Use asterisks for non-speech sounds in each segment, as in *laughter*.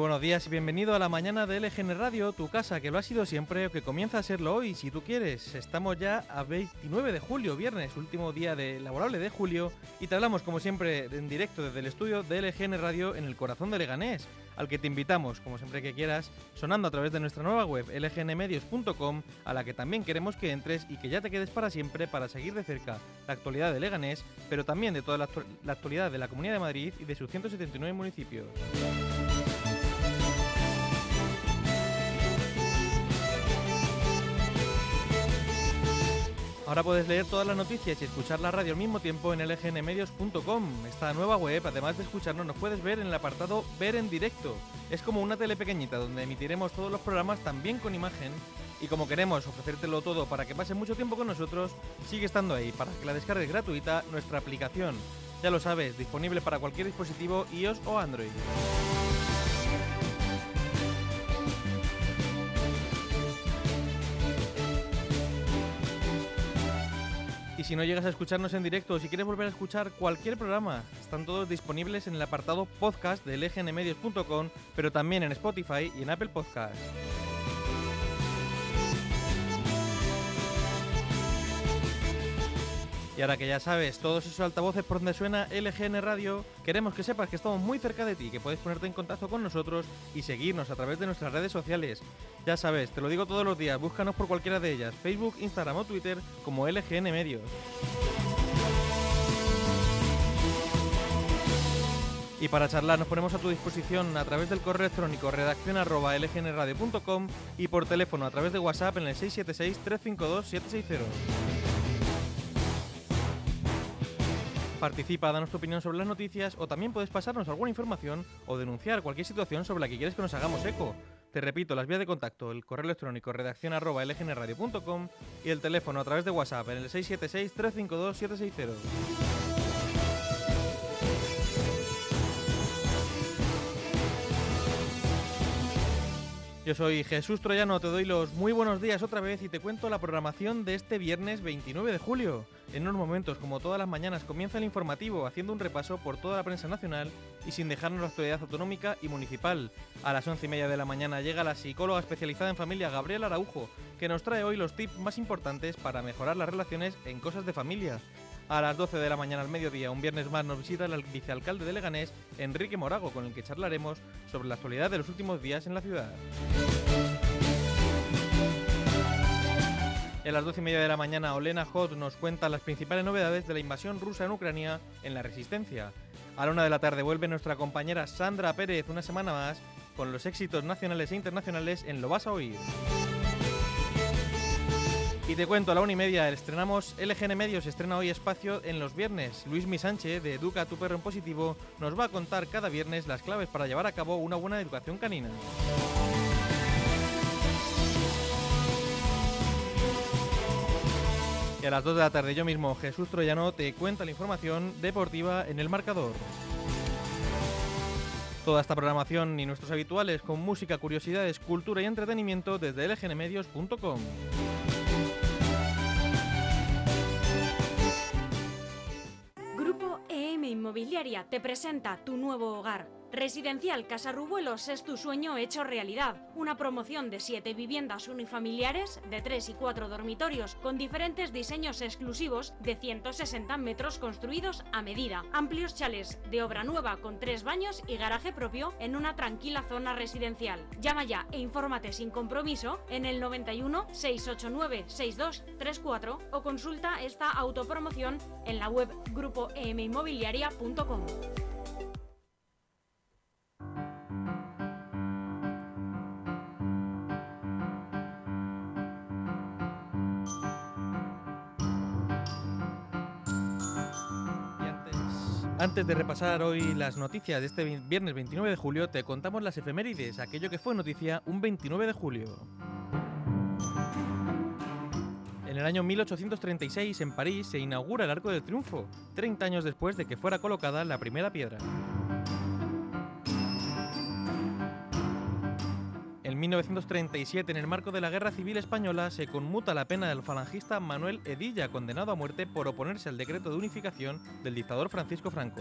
Buenos días y bienvenido a la mañana de LGN Radio, tu casa que lo ha sido siempre o que comienza a serlo hoy, si tú quieres. Estamos ya a 29 de julio, viernes, último día de laborable de julio, y te hablamos como siempre en directo desde el estudio de LGN Radio en el corazón de Leganés, al que te invitamos, como siempre que quieras, sonando a través de nuestra nueva web lgnmedios.com, a la que también queremos que entres y que ya te quedes para siempre para seguir de cerca la actualidad de Leganés, pero también de toda la, la actualidad de la Comunidad de Madrid y de sus 179 municipios. Ahora puedes leer todas las noticias y escuchar la radio al mismo tiempo en lgnmedios.com. Esta nueva web, además de escucharnos, nos puedes ver en el apartado Ver en directo. Es como una tele pequeñita donde emitiremos todos los programas también con imagen. Y como queremos ofrecértelo todo para que pases mucho tiempo con nosotros, sigue estando ahí para que la descargues gratuita nuestra aplicación. Ya lo sabes, disponible para cualquier dispositivo iOS o Android. Si no llegas a escucharnos en directo o si quieres volver a escuchar cualquier programa, están todos disponibles en el apartado podcast de lgnmedios.com, pero también en Spotify y en Apple Podcasts. Y ahora que ya sabes todos esos altavoces por donde suena LGN Radio, queremos que sepas que estamos muy cerca de ti, que puedes ponerte en contacto con nosotros y seguirnos a través de nuestras redes sociales. Ya sabes, te lo digo todos los días, búscanos por cualquiera de ellas, Facebook, Instagram o Twitter como LGN Medios. Y para charlar nos ponemos a tu disposición a través del correo electrónico redacción arroba lgnradio.com y por teléfono a través de WhatsApp en el 676 352 760. Participa, danos tu opinión sobre las noticias o también puedes pasarnos alguna información o denunciar cualquier situación sobre la que quieres que nos hagamos eco. Te repito, las vías de contacto, el correo electrónico redacción arroba lgnradio.com y el teléfono a través de WhatsApp en el 676 352 760. Yo soy Jesús Troyano, te doy los muy buenos días otra vez y te cuento la programación de este viernes 29 de julio. En unos momentos, como todas las mañanas, comienza el informativo haciendo un repaso por toda la prensa nacional y sin dejarnos la actualidad autonómica y municipal. A las once y media de la mañana llega la psicóloga especializada en familia Gabriela Araujo, que nos trae hoy los tips más importantes para mejorar las relaciones en cosas de familia. A las 12 de la mañana al mediodía, un viernes más, nos visita el vicealcalde de Leganés, Enrique Morago, con el que charlaremos sobre la actualidad de los últimos días en la ciudad. a las 12 y media de la mañana, Olena Hot nos cuenta las principales novedades de la invasión rusa en Ucrania en la resistencia. A la una de la tarde vuelve nuestra compañera Sandra Pérez una semana más con los éxitos nacionales e internacionales en Lo Vas a Oír. Y te cuento, a la una y media estrenamos LGN Medios, estrena hoy espacio en los viernes. Luis Mi Sánchez, de Educa tu perro en positivo, nos va a contar cada viernes las claves para llevar a cabo una buena educación canina. Y a las 2 de la tarde yo mismo, Jesús Troyano, te cuenta la información deportiva en el marcador. Toda esta programación y nuestros habituales con música, curiosidades, cultura y entretenimiento desde lgnmedios.com. Inmobiliaria te presenta tu nuevo hogar. Residencial Casarrubuelos es tu sueño hecho realidad. Una promoción de 7 viviendas unifamiliares de 3 y 4 dormitorios con diferentes diseños exclusivos de 160 metros construidos a medida. Amplios chales de obra nueva con 3 baños y garaje propio en una tranquila zona residencial. Llama ya e infórmate sin compromiso en el 91 689 6234 o consulta esta autopromoción en la web grupoeminmobiliaria.com. Antes de repasar hoy las noticias de este viernes 29 de julio, te contamos las efemérides, aquello que fue noticia un 29 de julio. En el año 1836, en París, se inaugura el Arco del Triunfo, 30 años después de que fuera colocada la primera piedra. En 1937, en el marco de la Guerra Civil Española, se conmuta la pena del falangista Manuel Edilla, condenado a muerte por oponerse al decreto de unificación del dictador Francisco Franco.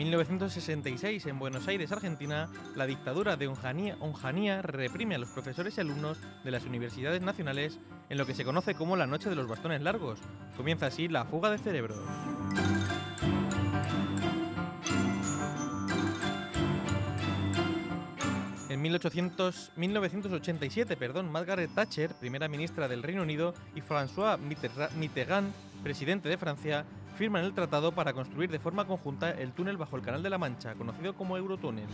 1966, en Buenos Aires, Argentina, la dictadura de Onjanía, reprime a los profesores y alumnos de las universidades nacionales en lo que se conoce como la Noche de los Bastones Largos. Comienza así la fuga de cerebros. En 1987, perdón, Margaret Thatcher, primera ministra del Reino Unido, y François Mitterrand, presidente de Francia, firman el tratado para construir de forma conjunta el túnel bajo el Canal de la Mancha, conocido como Eurotúnel.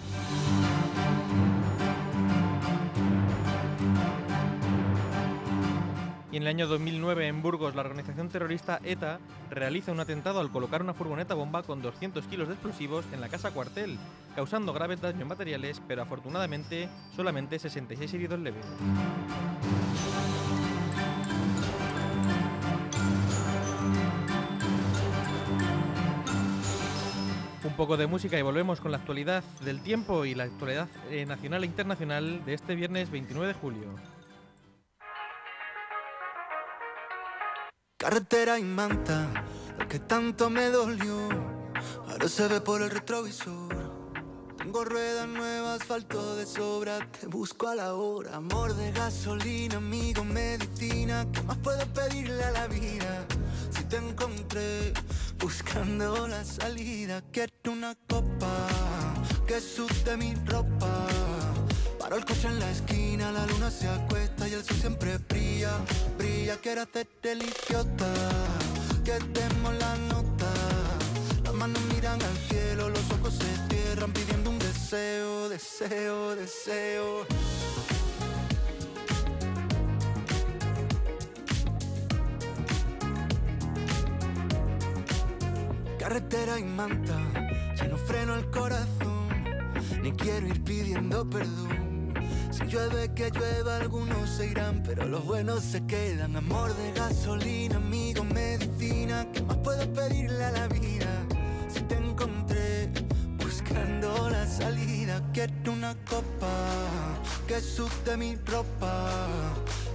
En el año 2009 en Burgos la organización terrorista ETA realiza un atentado al colocar una furgoneta bomba con 200 kilos de explosivos en la casa cuartel, causando graves daños materiales, pero afortunadamente solamente 66 heridos leves. Un poco de música y volvemos con la actualidad del tiempo y la actualidad eh, nacional e internacional de este viernes 29 de julio. Carretera y manta, lo que tanto me dolió, ahora se ve por el retrovisor. Tengo ruedas nuevas, asfalto de sobra, te busco a la hora. Amor de gasolina, amigo, medicina, ¿qué más puedo pedirle a la vida? Si te encontré buscando la salida, quiero una copa que suste mi ropa. Paro el coche en la esquina, la luna se acuesta y el sol siempre brilla, brilla. Quiero hacerte el idiota, que demos la nota. Las manos miran al cielo, los ojos se cierran pidiendo un deseo, deseo, deseo. Carretera y manta, ya no freno el corazón, ni quiero ir pidiendo perdón. Si llueve, que llueva, algunos se irán, pero los buenos se quedan. Amor de gasolina, amigo, medicina, ¿qué más puedo pedirle a la vida? Si te encontré buscando la salida, quiero una copa que suste mi ropa.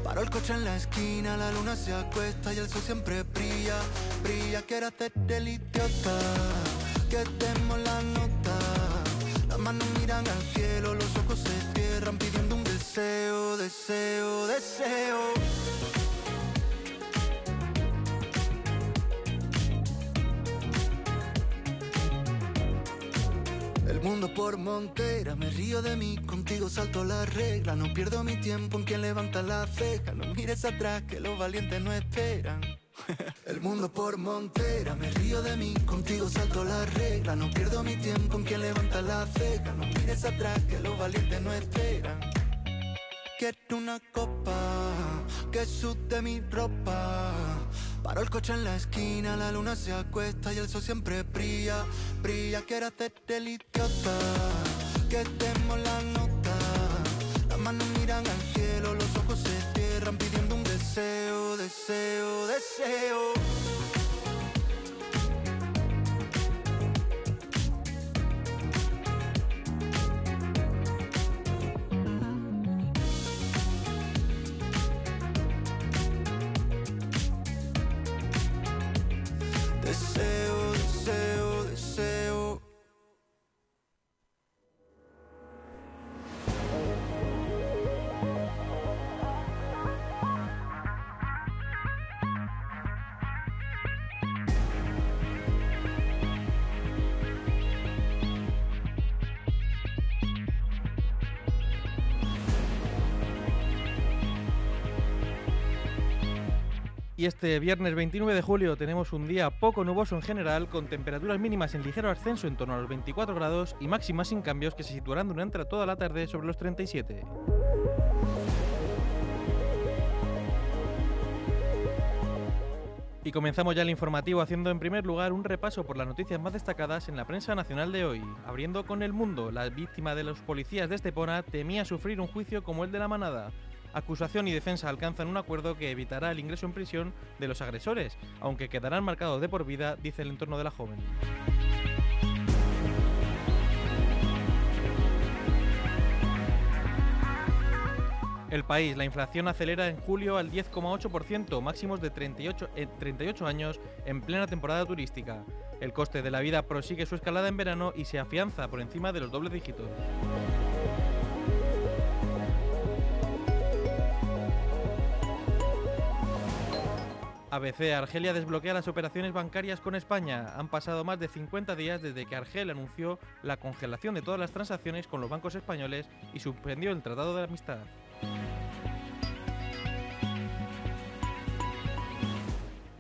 Paro el coche en la esquina, la luna se acuesta y el sol siempre brilla, brilla. Quiero hacerte el idiota, que demos la nota. Las manos miran al cielo, los ojos se cierran deseo, deseo, deseo. El mundo por montera, me río de mí, contigo salto la regla, no pierdo mi tiempo en quien levanta la ceja, no mires atrás que los valientes no esperan. *laughs* El mundo por montera, me río de mí, contigo salto la regla, no pierdo mi tiempo en quien levanta la ceja, no mires atrás que los valientes no esperan. Quiero una copa que sude mi ropa. Paro el coche en la esquina, la luna se acuesta y el sol siempre brilla, brilla. Quiero hacerte el idiota, que demos la nota. Las manos miran al cielo, los ojos se cierran pidiendo un deseo, deseo, deseo. Y este viernes 29 de julio tenemos un día poco nuboso en general, con temperaturas mínimas en ligero ascenso en torno a los 24 grados y máximas sin cambios que se situarán durante toda la tarde sobre los 37. Y comenzamos ya el informativo haciendo en primer lugar un repaso por las noticias más destacadas en la prensa nacional de hoy. Abriendo con el mundo, la víctima de los policías de Estepona temía sufrir un juicio como el de la manada. Acusación y defensa alcanzan un acuerdo que evitará el ingreso en prisión de los agresores, aunque quedarán marcados de por vida, dice el entorno de la joven. El país, la inflación acelera en julio al 10,8%, máximos de 38, 38 años en plena temporada turística. El coste de la vida prosigue su escalada en verano y se afianza por encima de los dobles dígitos. ABC, Argelia desbloquea las operaciones bancarias con España. Han pasado más de 50 días desde que Argel anunció la congelación de todas las transacciones con los bancos españoles y suspendió el Tratado de Amistad.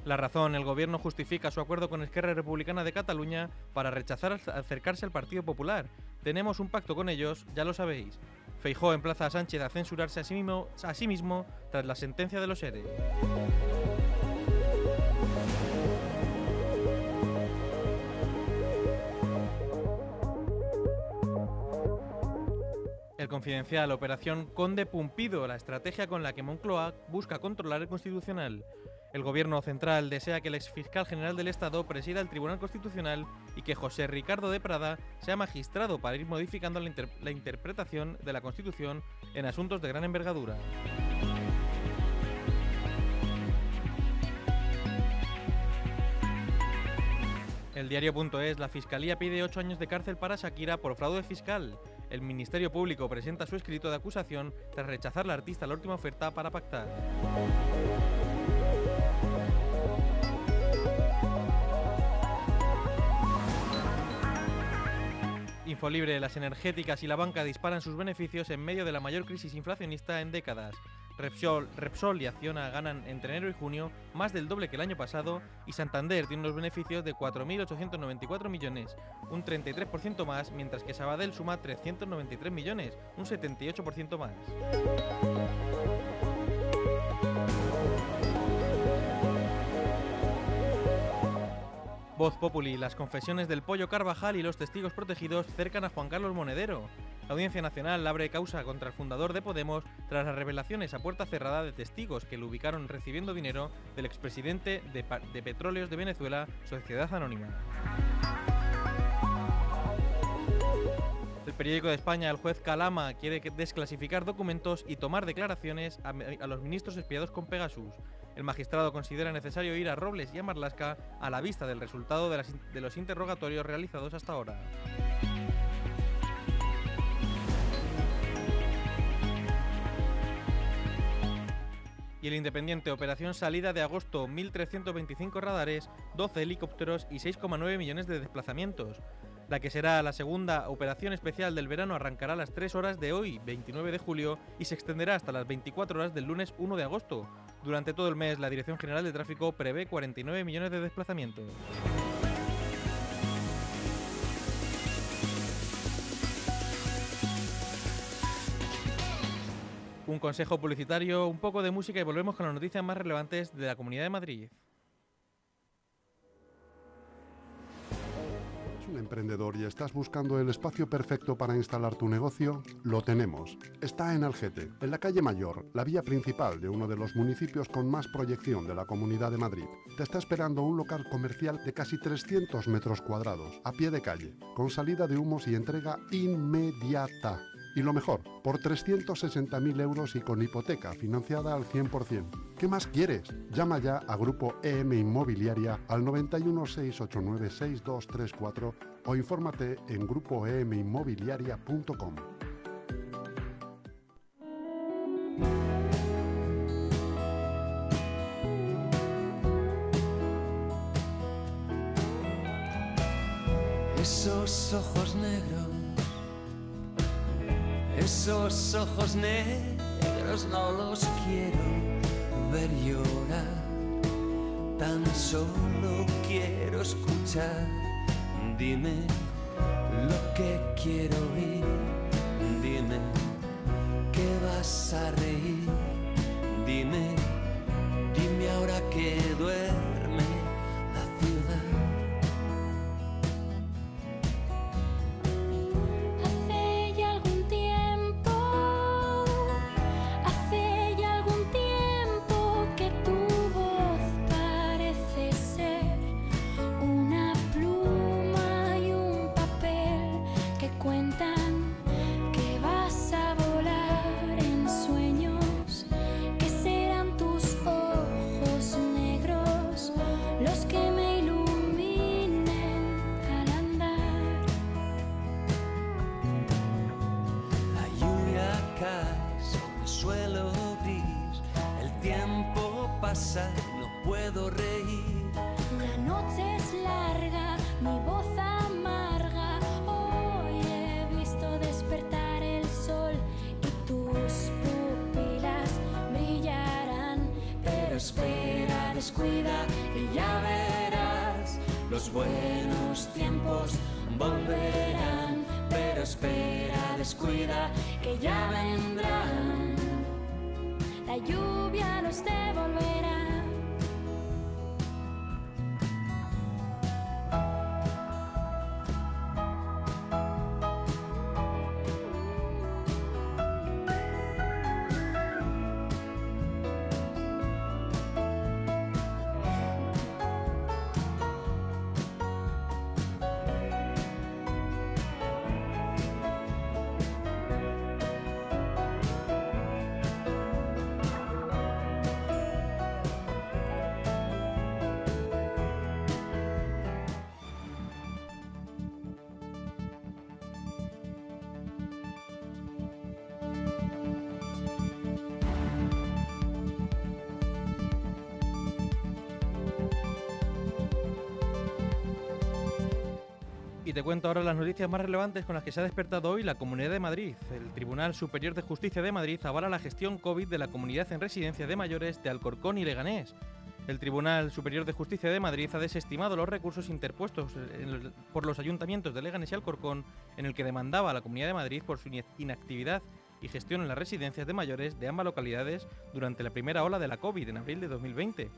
La razón, el gobierno justifica su acuerdo con Esquerra Republicana de Cataluña para rechazar acercarse al Partido Popular. Tenemos un pacto con ellos, ya lo sabéis. Feijó emplaza a Sánchez a censurarse a sí mismo, a sí mismo tras la sentencia de los ERE. El confidencial Operación Conde Pumpido, la estrategia con la que Moncloa busca controlar el Constitucional. El Gobierno central desea que el exfiscal general del Estado presida el Tribunal Constitucional y que José Ricardo de Prada sea magistrado para ir modificando la, la interpretación de la Constitución en asuntos de gran envergadura. El diario.es, la Fiscalía pide ocho años de cárcel para Shakira por fraude fiscal. El Ministerio Público presenta su escrito de acusación tras rechazar la artista la última oferta para pactar. Infolibre, las energéticas y la banca disparan sus beneficios en medio de la mayor crisis inflacionista en décadas. Repsol, Repsol y Acciona ganan entre enero y junio más del doble que el año pasado y Santander tiene unos beneficios de 4.894 millones, un 33% más, mientras que Sabadell suma 393 millones, un 78% más. Voz Populi, las confesiones del Pollo Carvajal y los testigos protegidos cercan a Juan Carlos Monedero. La Audiencia Nacional abre causa contra el fundador de Podemos tras las revelaciones a puerta cerrada de testigos que lo ubicaron recibiendo dinero del expresidente de, de Petróleos de Venezuela, Sociedad Anónima. El periódico de España, el juez Calama, quiere desclasificar documentos y tomar declaraciones a, a los ministros espiados con Pegasus. El magistrado considera necesario ir a Robles y a Marlasca a la vista del resultado de, los interrogatorios realizados hasta ahora. y el Independiente Operación Salida de agosto, 1.325 radares, 12 helicópteros y 6,9 millones de desplazamientos. La que será la segunda operación especial del verano arrancará a las 3 horas de hoy, 29 de julio, y se extenderá hasta las 24 horas del lunes 1 de agosto. Durante todo el mes, la Dirección General de Tráfico prevé 49 millones de desplazamientos. Un consejo publicitario, un poco de música y volvemos con las noticias más relevantes de la Comunidad de Madrid. Emprendedor y estás buscando el espacio perfecto para instalar tu negocio, lo tenemos. Está en Algete, en la calle Mayor, la vía principal de uno de los municipios con más proyección de la Comunidad de Madrid. Te está esperando un local comercial de casi 300 metros cuadrados, a pie de calle, con salida de humos y entrega inmediata. Y lo mejor, por 360.000 euros y con hipoteca financiada al 100%. ¿Qué más quieres? Llama ya a Grupo EM Inmobiliaria al 91 689 6234 o infórmate en grupoeminmobiliaria.com. ojos negros no los quiero ver llorar, tan solo quiero escuchar. Dime lo que quiero oír, no puedo reír. La noche es larga, mi voz amarga. Hoy he visto despertar el sol y tus pupilas brillarán. Pero espera, descuida y ya verás. Los buenos tiempos volverán, pero espera, descuida, que ya vendrán. La lluvia nos devolverá. Y te cuento ahora las noticias más relevantes con las que se ha despertado hoy la Comunidad de Madrid. El Tribunal Superior de Justicia de Madrid avala la gestión COVID de la comunidad en residencia de mayores de Alcorcón y Leganés. El Tribunal Superior de Justicia de Madrid ha desestimado los recursos interpuestos por los ayuntamientos de Leganés y Alcorcón en el que demandaba a la Comunidad de Madrid por su inactividad y gestión en las residencias de mayores de ambas localidades durante la primera ola de la COVID en abril de 2020.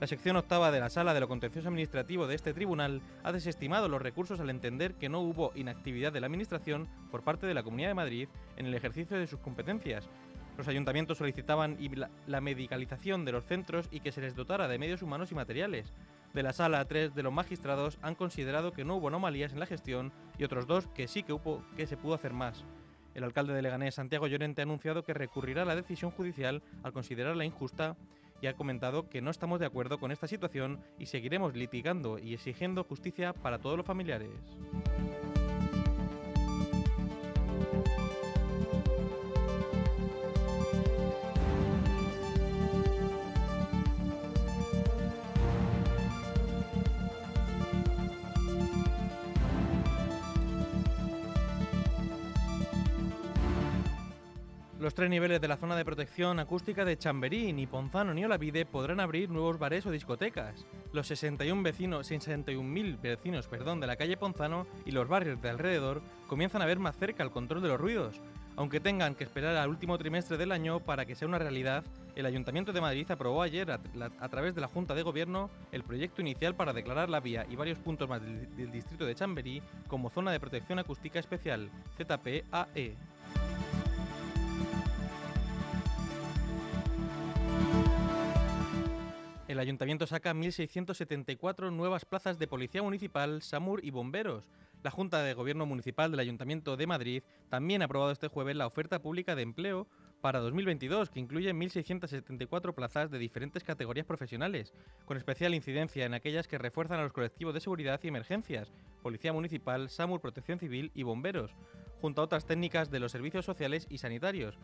La sección octava de la Sala de lo Contencioso Administrativo de este tribunal ha desestimado los recursos al entender que no hubo inactividad de la Administración por parte de la Comunidad de Madrid en el ejercicio de sus competencias. Los ayuntamientos solicitaban la medicalización de los centros y que se les dotara de medios humanos y materiales. De la sala, tres de los magistrados han considerado que no hubo anomalías en la gestión y otros dos que sí que, hubo, que se pudo hacer más. El alcalde de Leganés, Santiago Llorente, ha anunciado que recurrirá a la decisión judicial al considerarla injusta y ha comentado que no estamos de acuerdo con esta situación y seguiremos litigando y exigiendo justicia para todos los familiares. Los tres niveles de la zona de protección acústica de Chamberí, ni Ponzano ni Olavide podrán abrir nuevos bares o discotecas. Los 61 vecinos, 61.000 vecinos perdón, de la calle Ponzano y los barrios de alrededor comienzan a ver más cerca el control de los ruidos. Aunque tengan que esperar al último trimestre del año para que sea una realidad, el Ayuntamiento de Madrid aprobó ayer, a, través de la Junta de Gobierno, el proyecto inicial para declarar la vía y varios puntos más del, del distrito de Chamberí como zona de protección acústica especial, ZPAE. El ayuntamiento saca 1.674 nuevas plazas de policía municipal, SAMUR y bomberos. La Junta de Gobierno Municipal del Ayuntamiento de Madrid también ha aprobado este jueves la oferta pública de empleo para 2022, que incluye 1.674 plazas de diferentes categorías profesionales, con especial incidencia en aquellas que refuerzan a los colectivos de seguridad y emergencias, Policía Municipal, SAMUR, Protección Civil y bomberos, junto a otras técnicas de los servicios sociales y sanitarios.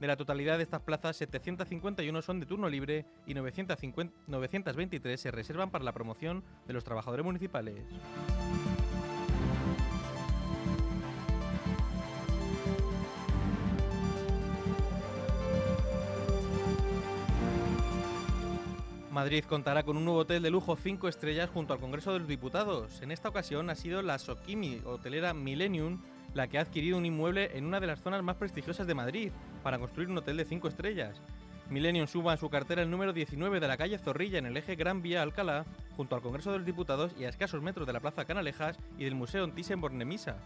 De la totalidad de estas plazas, 751 son de turno libre y 950 923 se reservan para la promoción de los trabajadores municipales. Madrid contará con un nuevo hotel de lujo 5 estrellas junto al Congreso de los Diputados. En esta ocasión ha sido la Sokimi, hotelera Millennium, la que ha adquirido un inmueble en una de las zonas más prestigiosas de Madrid para construir un hotel de 5 estrellas. Millennium suma a su cartera el número 19 de la calle Zorrilla en el eje Gran Vía Alcalá, junto al Congreso de los Diputados y a escasos metros de la Plaza Canalejas y del Museo Thyssen-Bornemisza.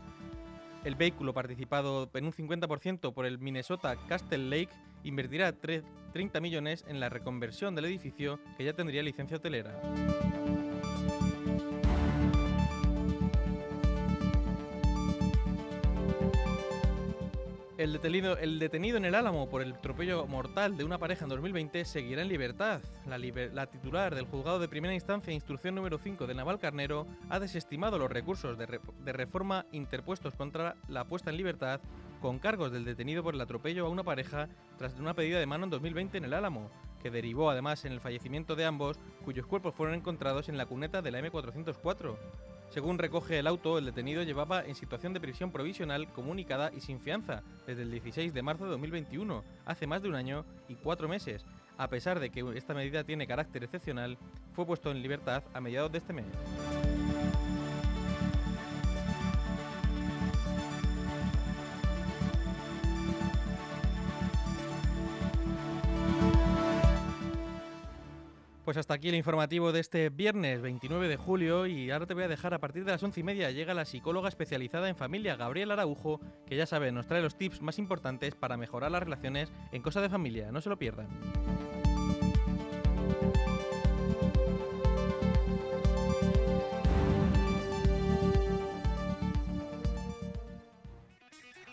El vehículo, participado en un 50% por el Minnesota Castle Lake, invertirá tre- 30 millones en la reconversión del edificio que ya tendría licencia hotelera. El detenido, en el Álamo por el atropello mortal de una pareja en 2020 seguirá en libertad. La, titular del juzgado de primera instancia instrucción número 5 de Navalcarnero ha desestimado los recursos de, de reforma interpuestos contra la puesta en libertad con cargos del detenido por el atropello a una pareja tras una pedida de mano en 2020 en el Álamo. que derivó además en el fallecimiento de ambos, cuyos cuerpos fueron encontrados en la cuneta de la M404. Según recoge el auto, el detenido llevaba en situación de prisión provisional comunicada y sin fianza desde el 16 de marzo de 2021, hace más de un año y cuatro meses. A pesar de que esta medida tiene carácter excepcional, fue puesto en libertad a mediados de este mes. Pues hasta aquí el informativo de este viernes 29 de julio y ahora te voy a dejar a partir de las once y media llega la psicóloga especializada en familia Gabriela Araujo que ya sabe nos trae los tips más importantes para mejorar las relaciones en cosa de familia, no se lo pierdan.